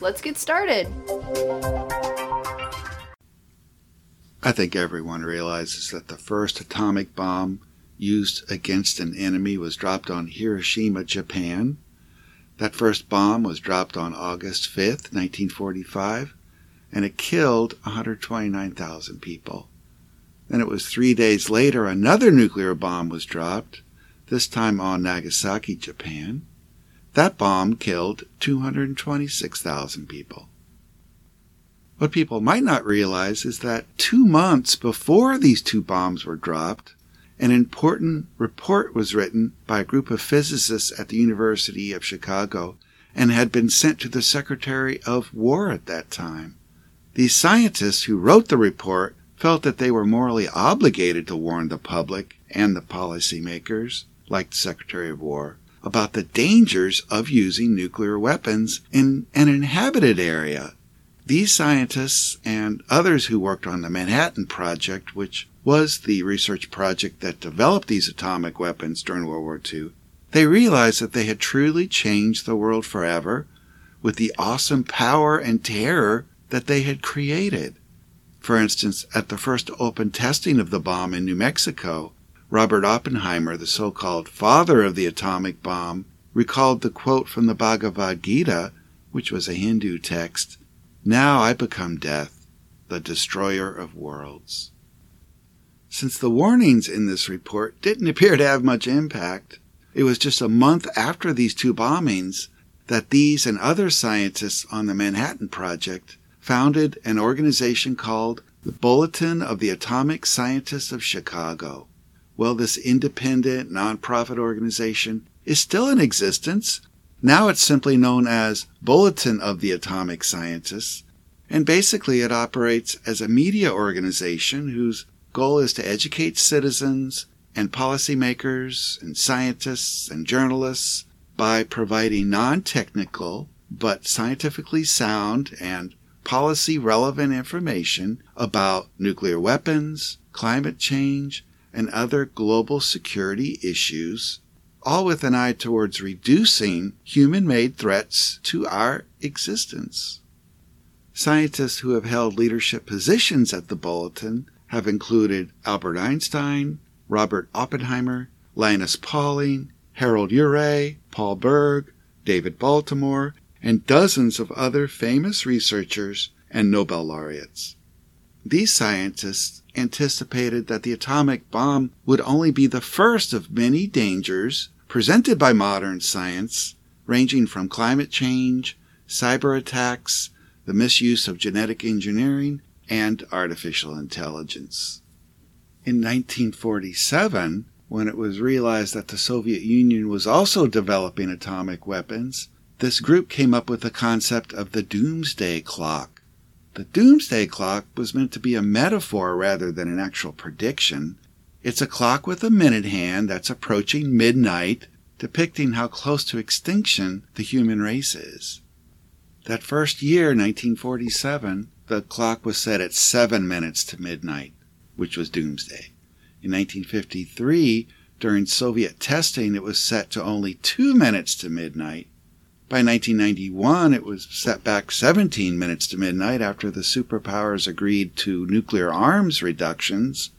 let's get started. I think everyone realizes that the first atomic bomb used against an enemy was dropped on Hiroshima, Japan. That first bomb was dropped on August 5th, 1945, and it killed 129,000 people. Then it was three days later another nuclear bomb was dropped, this time on Nagasaki, Japan. That bomb killed 226,000 people. What people might not realize is that two months before these two bombs were dropped, an important report was written by a group of physicists at the University of Chicago and had been sent to the Secretary of War at that time. These scientists who wrote the report felt that they were morally obligated to warn the public and the policymakers, like the Secretary of War, about the dangers of using nuclear weapons in an inhabited area. These scientists and others who worked on the Manhattan Project, which was the research project that developed these atomic weapons during World War II, they realized that they had truly changed the world forever with the awesome power and terror that they had created. For instance, at the first open testing of the bomb in New Mexico, Robert Oppenheimer, the so called father of the atomic bomb, recalled the quote from the Bhagavad Gita, which was a Hindu text Now I become death, the destroyer of worlds. Since the warnings in this report didn't appear to have much impact, it was just a month after these two bombings that these and other scientists on the Manhattan Project founded an organization called the Bulletin of the Atomic Scientists of Chicago well, this independent nonprofit organization is still in existence. Now it's simply known as Bulletin of the Atomic Scientists, and basically it operates as a media organization whose goal is to educate citizens and policymakers and scientists and journalists by providing non technical but scientifically sound and policy relevant information about nuclear weapons, climate change, and other global security issues, all with an eye towards reducing human made threats to our existence. Scientists who have held leadership positions at the Bulletin have included Albert Einstein, Robert Oppenheimer, Linus Pauling, Harold Urey, Paul Berg, David Baltimore, and dozens of other famous researchers and Nobel laureates. These scientists anticipated that the atomic bomb would only be the first of many dangers presented by modern science, ranging from climate change, cyber attacks, the misuse of genetic engineering, and artificial intelligence. In 1947, when it was realized that the Soviet Union was also developing atomic weapons, this group came up with the concept of the doomsday clock. The doomsday clock was meant to be a metaphor rather than an actual prediction. It's a clock with a minute hand that's approaching midnight, depicting how close to extinction the human race is. That first year, 1947, the clock was set at seven minutes to midnight, which was doomsday. In 1953, during Soviet testing, it was set to only two minutes to midnight, by 1991, it was set back 17 minutes to midnight after the superpowers agreed to nuclear arms reductions.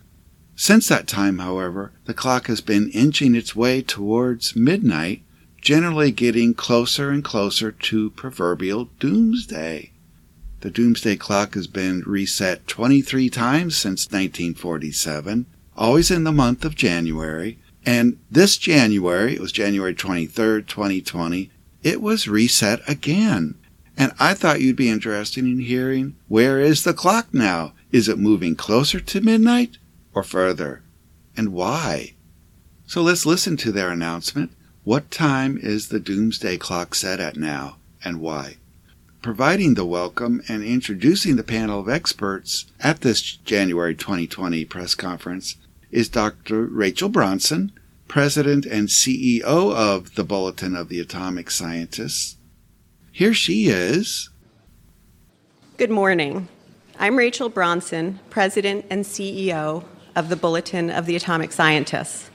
Since that time, however, the clock has been inching its way towards midnight, generally getting closer and closer to proverbial doomsday. The doomsday clock has been reset 23 times since 1947, always in the month of January. And this January, it was January 23rd, 2020, it was reset again. And I thought you'd be interested in hearing where is the clock now? Is it moving closer to midnight or further? And why? So let's listen to their announcement. What time is the doomsday clock set at now and why? providing the welcome and introducing the panel of experts at this January 2020 press conference is Dr. Rachel Bronson, President and CEO of the Bulletin of the Atomic Scientists. Here she is. Good morning. I'm Rachel Bronson, President and CEO of the Bulletin of the Atomic Scientists.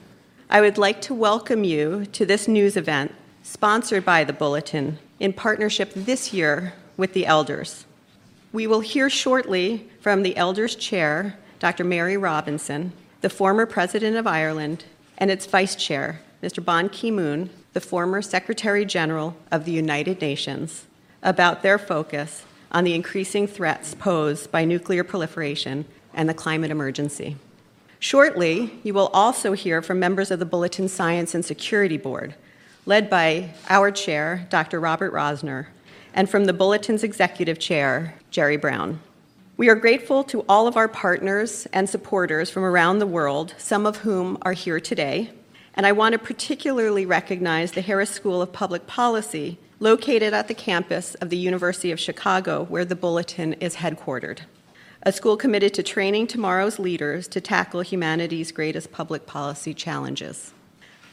I would like to welcome you to this news event sponsored by the Bulletin in partnership this year with the elders. We will hear shortly from the elders chair, Dr. Mary Robinson, the former president of Ireland, and its vice chair, Mr. Ban Ki moon, the former Secretary General of the United Nations, about their focus on the increasing threats posed by nuclear proliferation and the climate emergency. Shortly, you will also hear from members of the Bulletin Science and Security Board, led by our chair, Dr. Robert Rosner, and from the Bulletin's executive chair, Jerry Brown. We are grateful to all of our partners and supporters from around the world, some of whom are here today. And I want to particularly recognize the Harris School of Public Policy, located at the campus of the University of Chicago, where the Bulletin is headquartered. A school committed to training tomorrow's leaders to tackle humanity's greatest public policy challenges.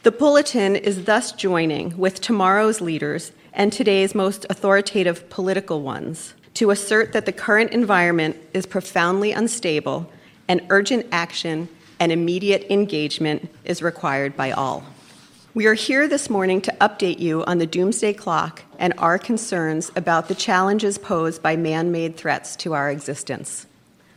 The Bulletin is thus joining with tomorrow's leaders and today's most authoritative political ones to assert that the current environment is profoundly unstable and urgent action and immediate engagement is required by all. We are here this morning to update you on the doomsday clock and our concerns about the challenges posed by man made threats to our existence.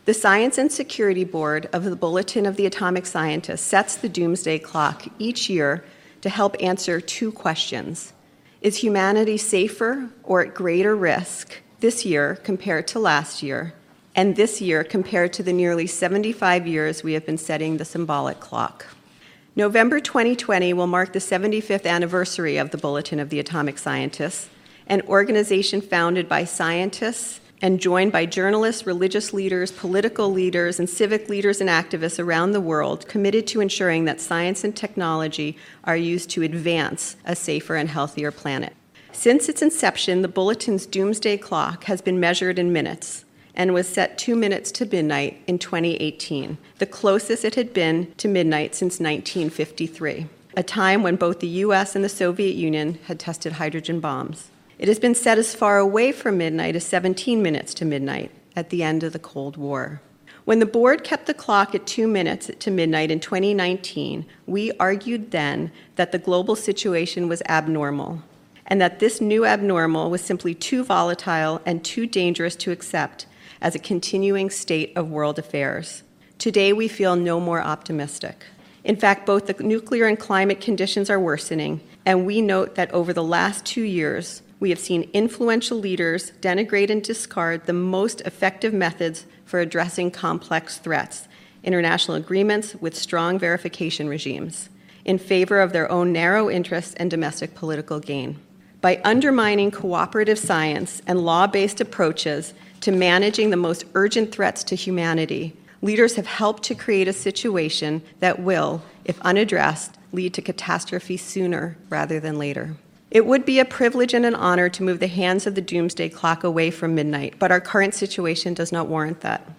The Science and Security Board of the Bulletin of the Atomic Scientists sets the doomsday clock each year to help answer two questions Is humanity safer or at greater risk this year compared to last year, and this year compared to the nearly 75 years we have been setting the symbolic clock? November 2020 will mark the 75th anniversary of the Bulletin of the Atomic Scientists, an organization founded by scientists and joined by journalists, religious leaders, political leaders, and civic leaders and activists around the world committed to ensuring that science and technology are used to advance a safer and healthier planet. Since its inception, the Bulletin's doomsday clock has been measured in minutes and was set two minutes to midnight in 2018, the closest it had been to midnight since 1953, a time when both the US and the Soviet Union had tested hydrogen bombs. It has been set as far away from midnight as 17 minutes to midnight at the end of the Cold War. When the board kept the clock at two minutes to midnight in 2019, we argued then that the global situation was abnormal and that this new abnormal was simply too volatile and too dangerous to accept as a continuing state of world affairs. Today, we feel no more optimistic. In fact, both the nuclear and climate conditions are worsening, and we note that over the last two years, we have seen influential leaders denigrate and discard the most effective methods for addressing complex threats, international agreements with strong verification regimes, in favor of their own narrow interests and domestic political gain. By undermining cooperative science and law based approaches to managing the most urgent threats to humanity, leaders have helped to create a situation that will, if unaddressed, lead to catastrophe sooner rather than later. It would be a privilege and an honor to move the hands of the doomsday clock away from midnight, but our current situation does not warrant that.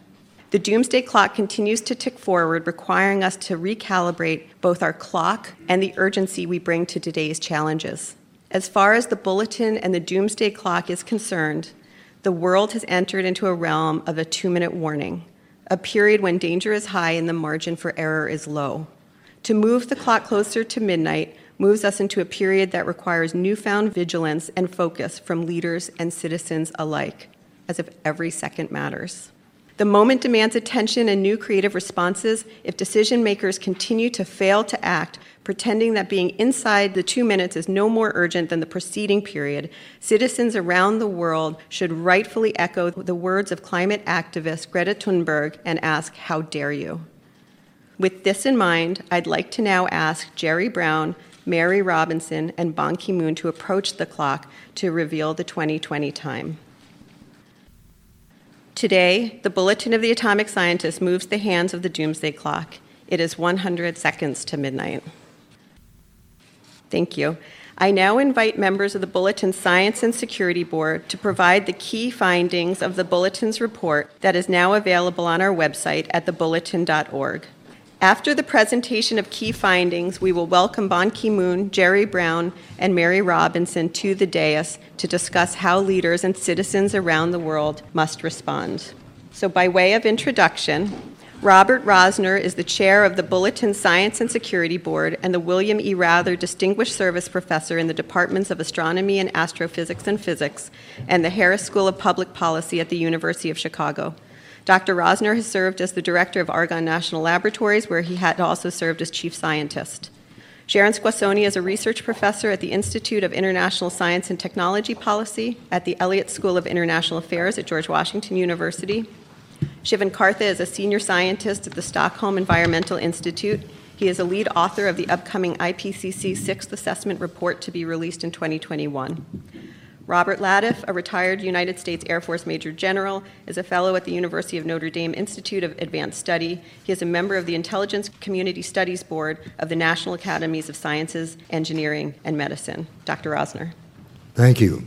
The doomsday clock continues to tick forward, requiring us to recalibrate both our clock and the urgency we bring to today's challenges. As far as the bulletin and the doomsday clock is concerned, the world has entered into a realm of a two minute warning, a period when danger is high and the margin for error is low. To move the clock closer to midnight moves us into a period that requires newfound vigilance and focus from leaders and citizens alike, as if every second matters. The moment demands attention and new creative responses if decision makers continue to fail to act, pretending that being inside the two minutes is no more urgent than the preceding period. Citizens around the world should rightfully echo the words of climate activist Greta Thunberg and ask, How dare you? With this in mind, I'd like to now ask Jerry Brown, Mary Robinson, and Ban Ki moon to approach the clock to reveal the 2020 time. Today, the Bulletin of the Atomic Scientist moves the hands of the doomsday clock. It is 100 seconds to midnight. Thank you. I now invite members of the Bulletin Science and Security Board to provide the key findings of the Bulletin's report that is now available on our website at thebulletin.org. After the presentation of key findings, we will welcome Ban Ki moon, Jerry Brown, and Mary Robinson to the dais to discuss how leaders and citizens around the world must respond. So, by way of introduction, Robert Rosner is the chair of the Bulletin Science and Security Board and the William E. Wrather Distinguished Service Professor in the Departments of Astronomy and Astrophysics and Physics and the Harris School of Public Policy at the University of Chicago. Dr. Rosner has served as the director of Argonne National Laboratories, where he had also served as chief scientist. Sharon Squassoni is a research professor at the Institute of International Science and Technology Policy at the Elliott School of International Affairs at George Washington University. Sivan Kartha is a senior scientist at the Stockholm Environmental Institute. He is a lead author of the upcoming IPCC Sixth Assessment Report to be released in 2021. Robert Latiff, a retired United States Air Force Major General, is a fellow at the University of Notre Dame Institute of Advanced Study. He is a member of the Intelligence Community Studies Board of the National Academies of Sciences, Engineering, and Medicine. Dr. Rosner. Thank you.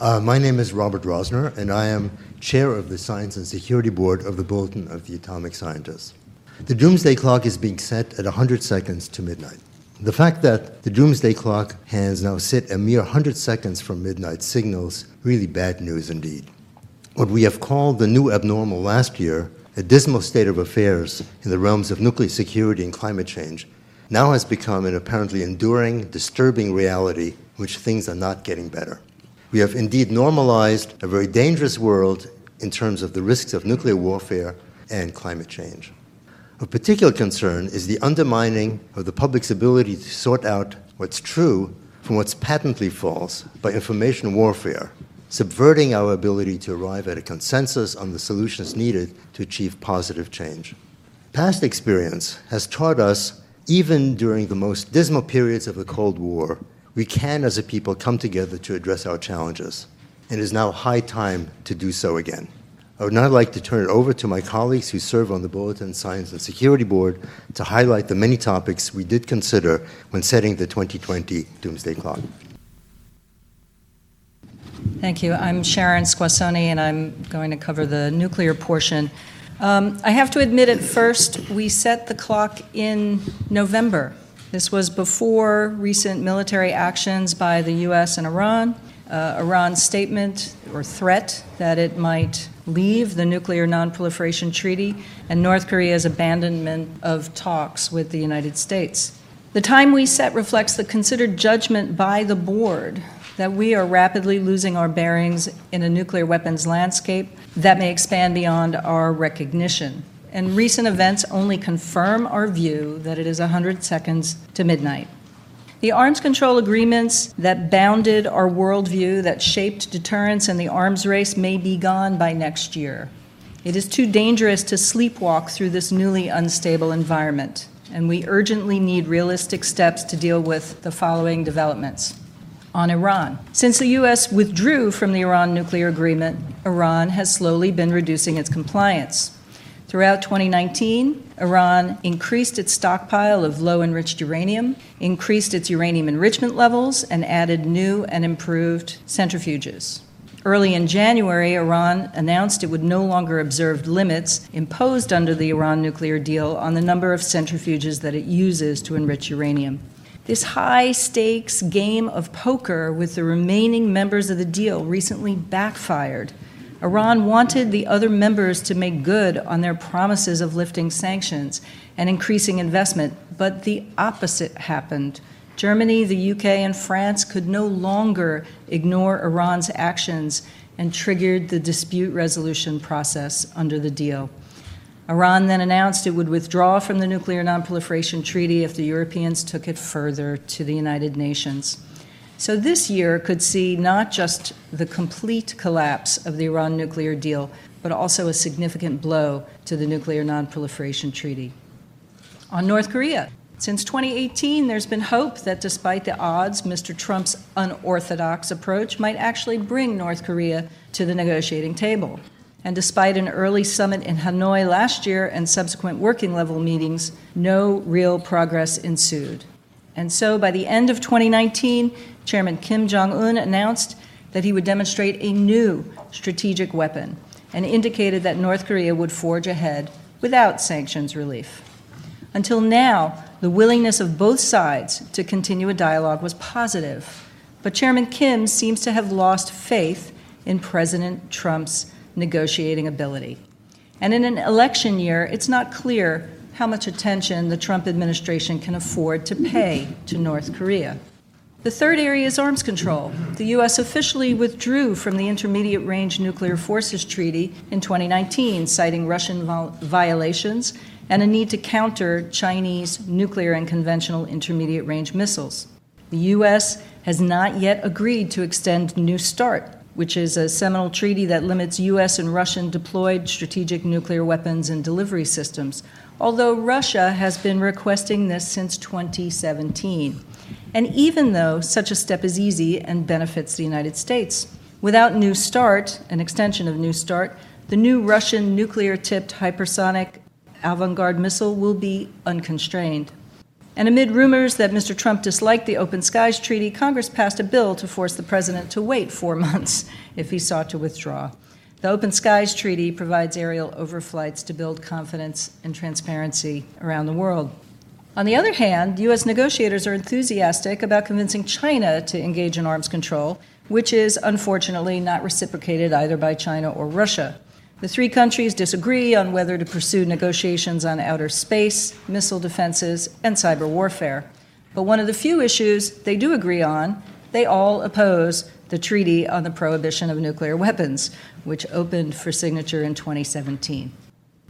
Uh, my name is Robert Rosner, and I am chair of the Science and Security Board of the Bulletin of the Atomic Scientists. The doomsday clock is being set at 100 seconds to midnight. The fact that the doomsday clock hands now sit a mere 100 seconds from midnight signals really bad news indeed. What we have called the new abnormal last year, a dismal state of affairs in the realms of nuclear security and climate change, now has become an apparently enduring, disturbing reality in which things are not getting better. We have indeed normalized a very dangerous world in terms of the risks of nuclear warfare and climate change. Of particular concern is the undermining of the public's ability to sort out what's true from what's patently false by information warfare, subverting our ability to arrive at a consensus on the solutions needed to achieve positive change. Past experience has taught us, even during the most dismal periods of the Cold War, we can, as a people, come together to address our challenges. And it is now high time to do so again. I would now like to turn it over to my colleagues who serve on the Bulletin Science and Security Board to highlight the many topics we did consider when setting the 2020 Doomsday Clock. Thank you. I'm Sharon Squassoni, and I'm going to cover the nuclear portion. Um, I have to admit, at first, we set the clock in November. This was before recent military actions by the U.S. and Iran, uh, Iran's statement or threat that it might leave the Nuclear Nonproliferation Treaty, and North Korea's abandonment of talks with the United States. The time we set reflects the considered judgment by the board that we are rapidly losing our bearings in a nuclear weapons landscape that may expand beyond our recognition. And recent events only confirm our view that it is 100 seconds to midnight. The arms control agreements that bounded our worldview, that shaped deterrence and the arms race, may be gone by next year. It is too dangerous to sleepwalk through this newly unstable environment, and we urgently need realistic steps to deal with the following developments. On Iran. Since the U.S. withdrew from the Iran nuclear agreement, Iran has slowly been reducing its compliance. Throughout 2019, Iran increased its stockpile of low enriched uranium, increased its uranium enrichment levels, and added new and improved centrifuges. Early in January, Iran announced it would no longer observe limits imposed under the Iran nuclear deal on the number of centrifuges that it uses to enrich uranium. This high stakes game of poker with the remaining members of the deal recently backfired Iran wanted the other members to make good on their promises of lifting sanctions and increasing investment, but the opposite happened. Germany, the UK, and France could no longer ignore Iran's actions and triggered the dispute resolution process under the deal. Iran then announced it would withdraw from the Nuclear Nonproliferation Treaty if the Europeans took it further to the United Nations. So this year could see not just the complete collapse of the Iran nuclear deal, but also a significant blow to the Nuclear Nonproliferation Treaty. On North Korea, since 2018, there's been hope that despite the odds, Mr. Trump's unorthodox approach might actually bring North Korea to the negotiating table. And despite an early summit in Hanoi last year and subsequent working level meetings, no real progress ensued. And so by the end of 2019, Chairman Kim Jong un announced that he would demonstrate a new strategic weapon and indicated that North Korea would forge ahead without sanctions relief. Until now, the willingness of both sides to continue a dialogue was positive, but Chairman Kim seems to have lost faith in President Trump's negotiating ability. And in an election year, it's not clear how much attention the Trump administration can afford to pay to North Korea. The third area is arms control. The U.S. officially withdrew from the Intermediate Range Nuclear Forces Treaty in 2019, citing Russian violations and a need to counter Chinese nuclear and conventional intermediate range missiles. The U.S. has not yet agreed to extend New START, which is a seminal treaty that limits U.S. and Russian deployed strategic nuclear weapons and delivery systems, although Russia has been requesting this since 2017 and even though such a step is easy and benefits the United States. Without New START, an extension of New START, the new Russian nuclear tipped hypersonic Avangard missile will be unconstrained. And amid rumors that Mr. Trump disliked the Open Skies Treaty, Congress passed a bill to force the president to wait four months if he sought to withdraw. The Open Skies Treaty provides aerial overflights to build confidence and transparency around the world. On the other hand, U.S. negotiators are enthusiastic about convincing China to engage in arms control, which is unfortunately not reciprocated either by China or Russia. The three countries disagree on whether to pursue negotiations on outer space, missile defenses, and cyber warfare. But one of the few issues they do agree on, they all oppose the Treaty on the Prohibition of Nuclear Weapons, which opened for signature in 2017.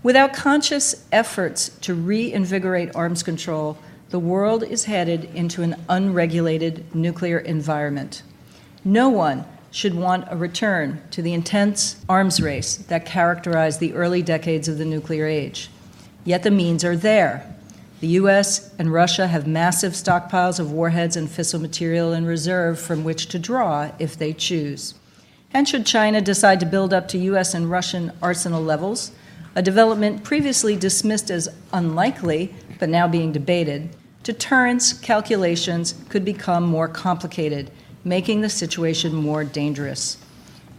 Without conscious efforts to reinvigorate arms control, the world is headed into an unregulated nuclear environment. No one should want a return to the intense arms race that characterized the early decades of the nuclear age. Yet the means are there. The US and Russia have massive stockpiles of warheads and fissile material in reserve from which to draw if they choose. And should China decide to build up to US and Russian arsenal levels, a development previously dismissed as unlikely, but now being debated, deterrence calculations could become more complicated, making the situation more dangerous.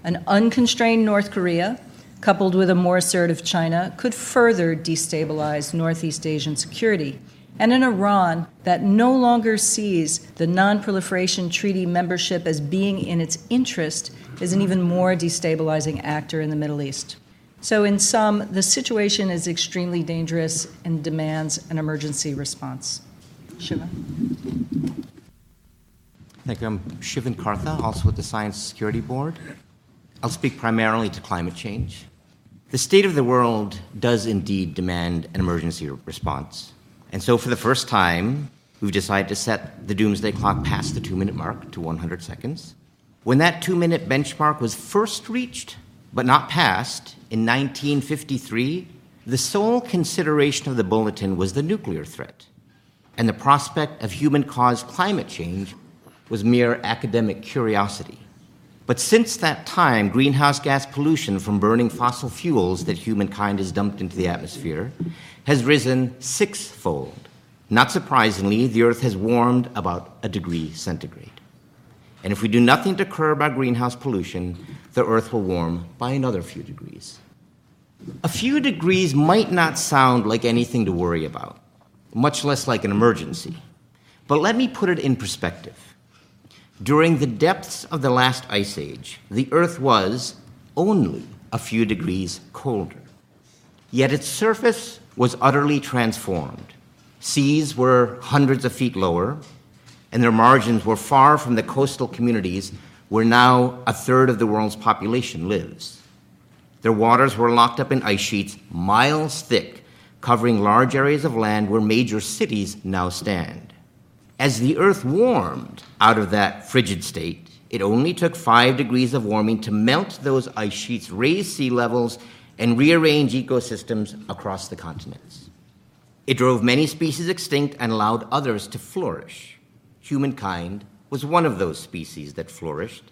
An unconstrained North Korea, coupled with a more assertive China, could further destabilize Northeast Asian security. And an Iran that no longer sees the Non-Proliferation Treaty membership as being in its interest is an even more destabilizing actor in the Middle East. So, in sum, the situation is extremely dangerous and demands an emergency response. Shiva. Thank you. I'm Sivan Kartha, also with the Science Security Board. I'll speak primarily to climate change. The state of the world does indeed demand an emergency response. And so, for the first time, we've decided to set the doomsday clock past the two minute mark to 100 seconds. When that two minute benchmark was first reached, but not passed, in 1953, the sole consideration of the bulletin was the nuclear threat, and the prospect of human caused climate change was mere academic curiosity. But since that time, greenhouse gas pollution from burning fossil fuels that humankind has dumped into the atmosphere has risen sixfold. Not surprisingly, the Earth has warmed about a degree centigrade. And if we do nothing to curb our greenhouse pollution, the Earth will warm by another few degrees. A few degrees might not sound like anything to worry about, much less like an emergency. But let me put it in perspective. During the depths of the last ice age, the Earth was only a few degrees colder. Yet its surface was utterly transformed. Seas were hundreds of feet lower, and their margins were far from the coastal communities where now a third of the world's population lives. Their waters were locked up in ice sheets miles thick, covering large areas of land where major cities now stand. As the Earth warmed out of that frigid state, it only took five degrees of warming to melt those ice sheets, raise sea levels, and rearrange ecosystems across the continents. It drove many species extinct and allowed others to flourish humankind was one of those species that flourished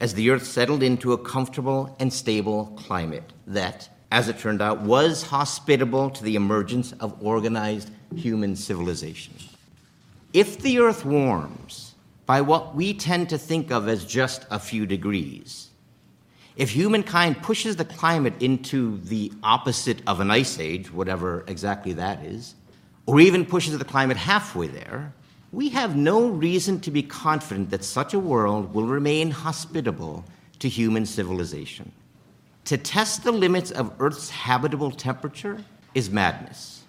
as the Earth settled into a comfortable and stable climate that, as it turned out, was hospitable to the emergence of organized human civilization. If the Earth warms, by what we tend to think of as just a few degrees. If humankind pushes the climate into the opposite of an ice age, whatever exactly that is, or even pushes the climate halfway there, we have no reason to be confident that such a world will remain hospitable to human civilization. To test the limits of Earth's habitable temperature is madness.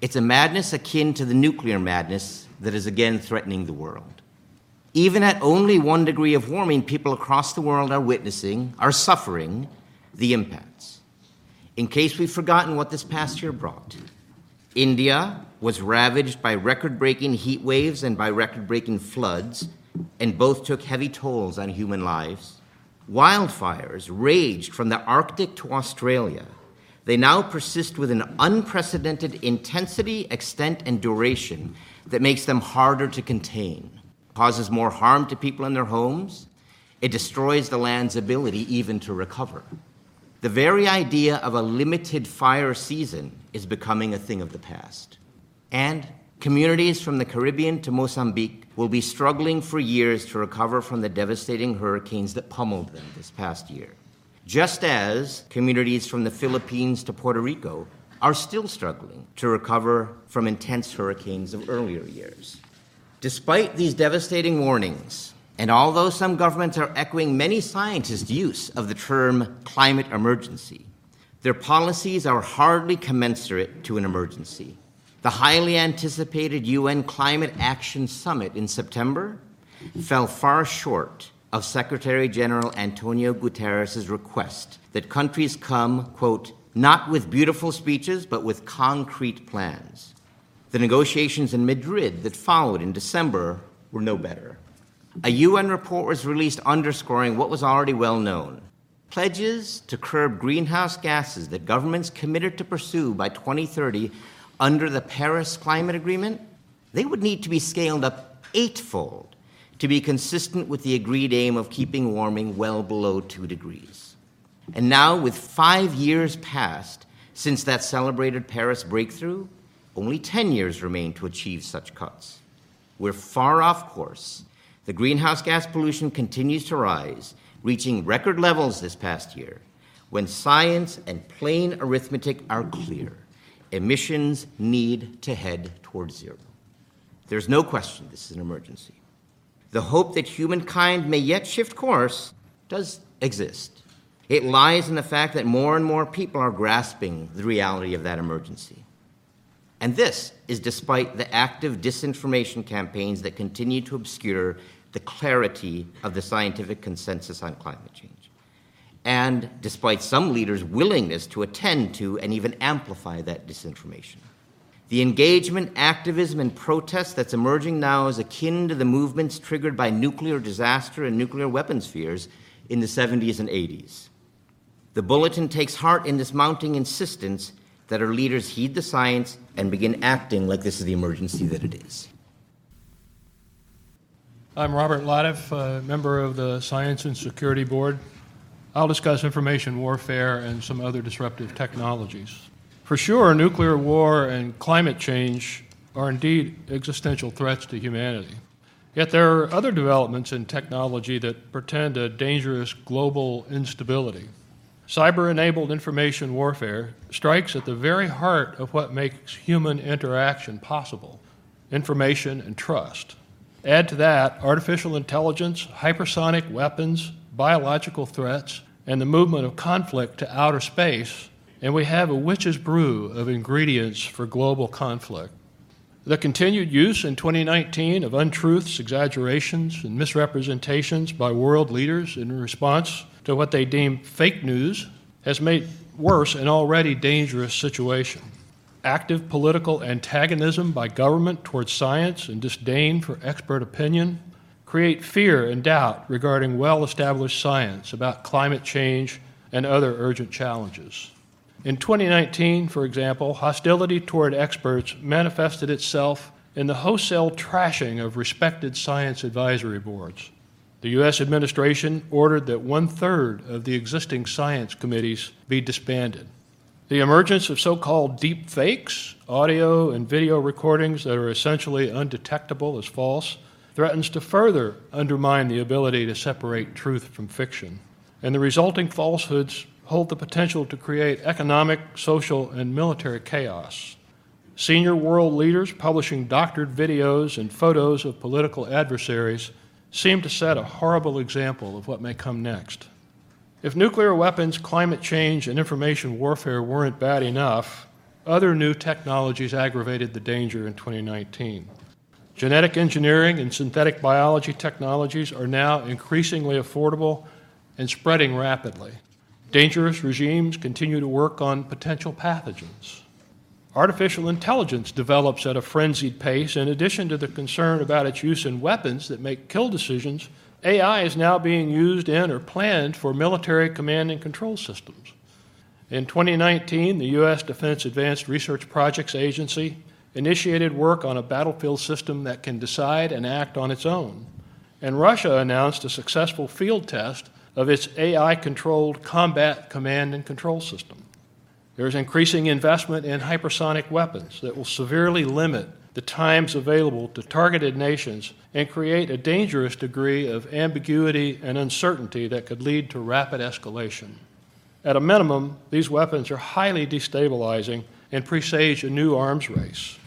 It's a madness akin to the nuclear madness that is again threatening the world. Even at only one degree of warming, people across the world are witnessing, are suffering the impacts. In case we've forgotten what this past year brought, India was ravaged by record breaking heat waves and by record breaking floods, and both took heavy tolls on human lives. Wildfires raged from the Arctic to Australia. They now persist with an unprecedented intensity, extent, and duration that makes them harder to contain causes more harm to people in their homes. It destroys the land's ability even to recover. The very idea of a limited fire season is becoming a thing of the past. And communities from the Caribbean to Mozambique will be struggling for years to recover from the devastating hurricanes that pummeled them this past year. Just as communities from the Philippines to Puerto Rico are still struggling to recover from intense hurricanes of earlier years. Despite these devastating warnings, and although some governments are echoing many scientists' use of the term climate emergency, their policies are hardly commensurate to an emergency. The highly anticipated UN Climate Action Summit in September fell far short of Secretary General Antonio Guterres' request that countries come, quote, not with beautiful speeches, but with concrete plans. The negotiations in Madrid that followed in December were no better. A UN report was released underscoring what was already well known pledges to curb greenhouse gases that governments committed to pursue by 2030 under the Paris Climate Agreement, they would need to be scaled up eightfold to be consistent with the agreed aim of keeping warming well below 2 degrees. And now, with five years past since that celebrated Paris breakthrough, only 10 years remain to achieve such cuts. We're far off course. The greenhouse gas pollution continues to rise, reaching record levels this past year. When science and plain arithmetic are clear, emissions need to head towards zero. There's no question this is an emergency. The hope that humankind may yet shift course does exist. It lies in the fact that more and more people are grasping the reality of that emergency. And this is despite the active disinformation campaigns that continue to obscure the clarity of the scientific consensus on climate change. And despite some leaders' willingness to attend to and even amplify that disinformation. The engagement, activism, and protest that's emerging now is akin to the movements triggered by nuclear disaster and nuclear weapons fears in the 70s and 80s. The bulletin takes heart in this mounting insistence that our leaders heed the science and begin acting like this is the emergency that it is. I'm Robert Latiff, a member of the Science and Security Board. I'll discuss information warfare and some other disruptive technologies. For sure, nuclear war and climate change are indeed existential threats to humanity. Yet there are other developments in technology that portend a dangerous global instability. Cyber enabled information warfare strikes at the very heart of what makes human interaction possible information and trust. Add to that artificial intelligence, hypersonic weapons, biological threats, and the movement of conflict to outer space, and we have a witch's brew of ingredients for global conflict. The continued use in 2019 of untruths, exaggerations, and misrepresentations by world leaders in response to what they deem fake news has made worse an already dangerous situation. Active political antagonism by government towards science and disdain for expert opinion create fear and doubt regarding well established science about climate change and other urgent challenges. In 2019, for example, hostility toward experts manifested itself in the wholesale trashing of respected science advisory boards. The U.S. administration ordered that one third of the existing science committees be disbanded. The emergence of so called deep fakes, audio and video recordings that are essentially undetectable as false, threatens to further undermine the ability to separate truth from fiction, and the resulting falsehoods hold the potential to create economic, social, and military chaos. Senior world leaders publishing doctored videos and photos of political adversaries seem to set a horrible example of what may come next. If nuclear weapons, climate change, and information warfare weren't bad enough, other new technologies aggravated the danger in 2019. Genetic engineering and synthetic biology technologies are now increasingly affordable and spreading rapidly. Dangerous regimes continue to work on potential pathogens. Artificial intelligence develops at a frenzied pace. In addition to the concern about its use in weapons that make kill decisions, AI is now being used in or planned for military command and control systems. In 2019, the U.S. Defense Advanced Research Projects Agency initiated work on a battlefield system that can decide and act on its own. And Russia announced a successful field test of its AI controlled combat command and control system. There's increasing investment in hypersonic weapons that will severely limit the times available to targeted nations and create a dangerous degree of ambiguity and uncertainty that could lead to rapid escalation. At a minimum, these weapons are highly destabilizing and presage a new arms race.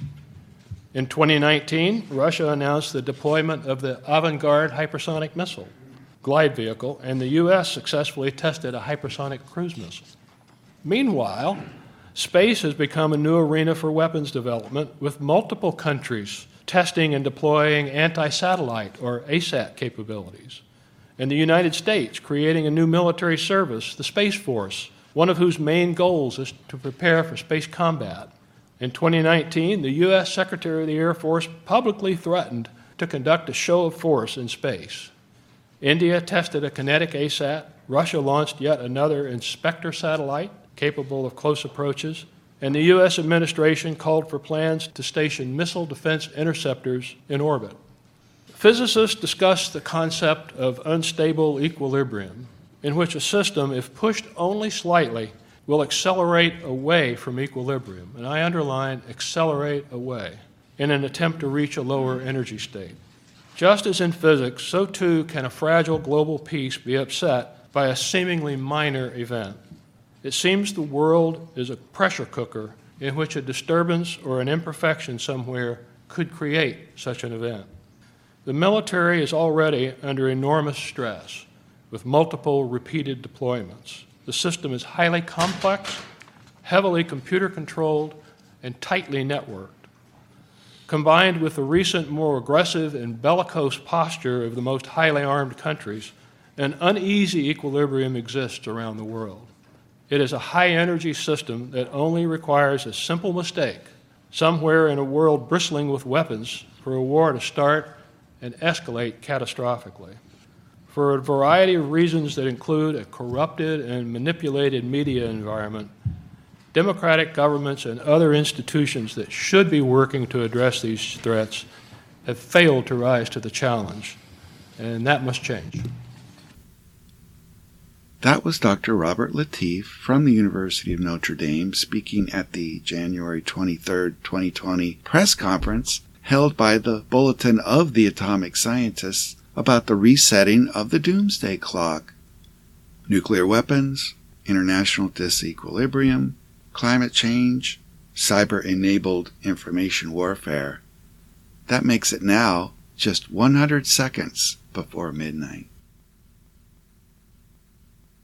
In 2019, Russia announced the deployment of the Avangard hypersonic missile glide vehicle, and the U.S. successfully tested a hypersonic cruise missile. Meanwhile, Space has become a new arena for weapons development, with multiple countries testing and deploying anti satellite or ASAT capabilities. And the United States creating a new military service, the Space Force, one of whose main goals is to prepare for space combat. In 2019, the U.S. Secretary of the Air Force publicly threatened to conduct a show of force in space. India tested a kinetic ASAT. Russia launched yet another Inspector satellite capable of close approaches, and the U.S. administration called for plans to station missile defense interceptors in orbit. Physicists discussed the concept of unstable equilibrium, in which a system, if pushed only slightly, will accelerate away from equilibrium, and I underline accelerate away, in an attempt to reach a lower energy state. Just as in physics, so too can a fragile global peace be upset by a seemingly minor event. It seems the world is a pressure cooker in which a disturbance or an imperfection somewhere could create such an event. The military is already under enormous stress with multiple repeated deployments. The system is highly complex, heavily computer controlled, and tightly networked. Combined with the recent more aggressive and bellicose posture of the most highly armed countries, an uneasy equilibrium exists around the world. It is a high energy system that only requires a simple mistake somewhere in a world bristling with weapons for a war to start and escalate catastrophically. For a variety of reasons that include a corrupted and manipulated media environment, democratic governments and other institutions that should be working to address these threats have failed to rise to the challenge, and that must change. That was Dr. Robert Latiff from the University of Notre Dame speaking at the January 23, 2020 press conference held by the Bulletin of the Atomic Scientists about the resetting of the doomsday clock. Nuclear weapons, international disequilibrium, climate change, cyber enabled information warfare. That makes it now just 100 seconds before midnight.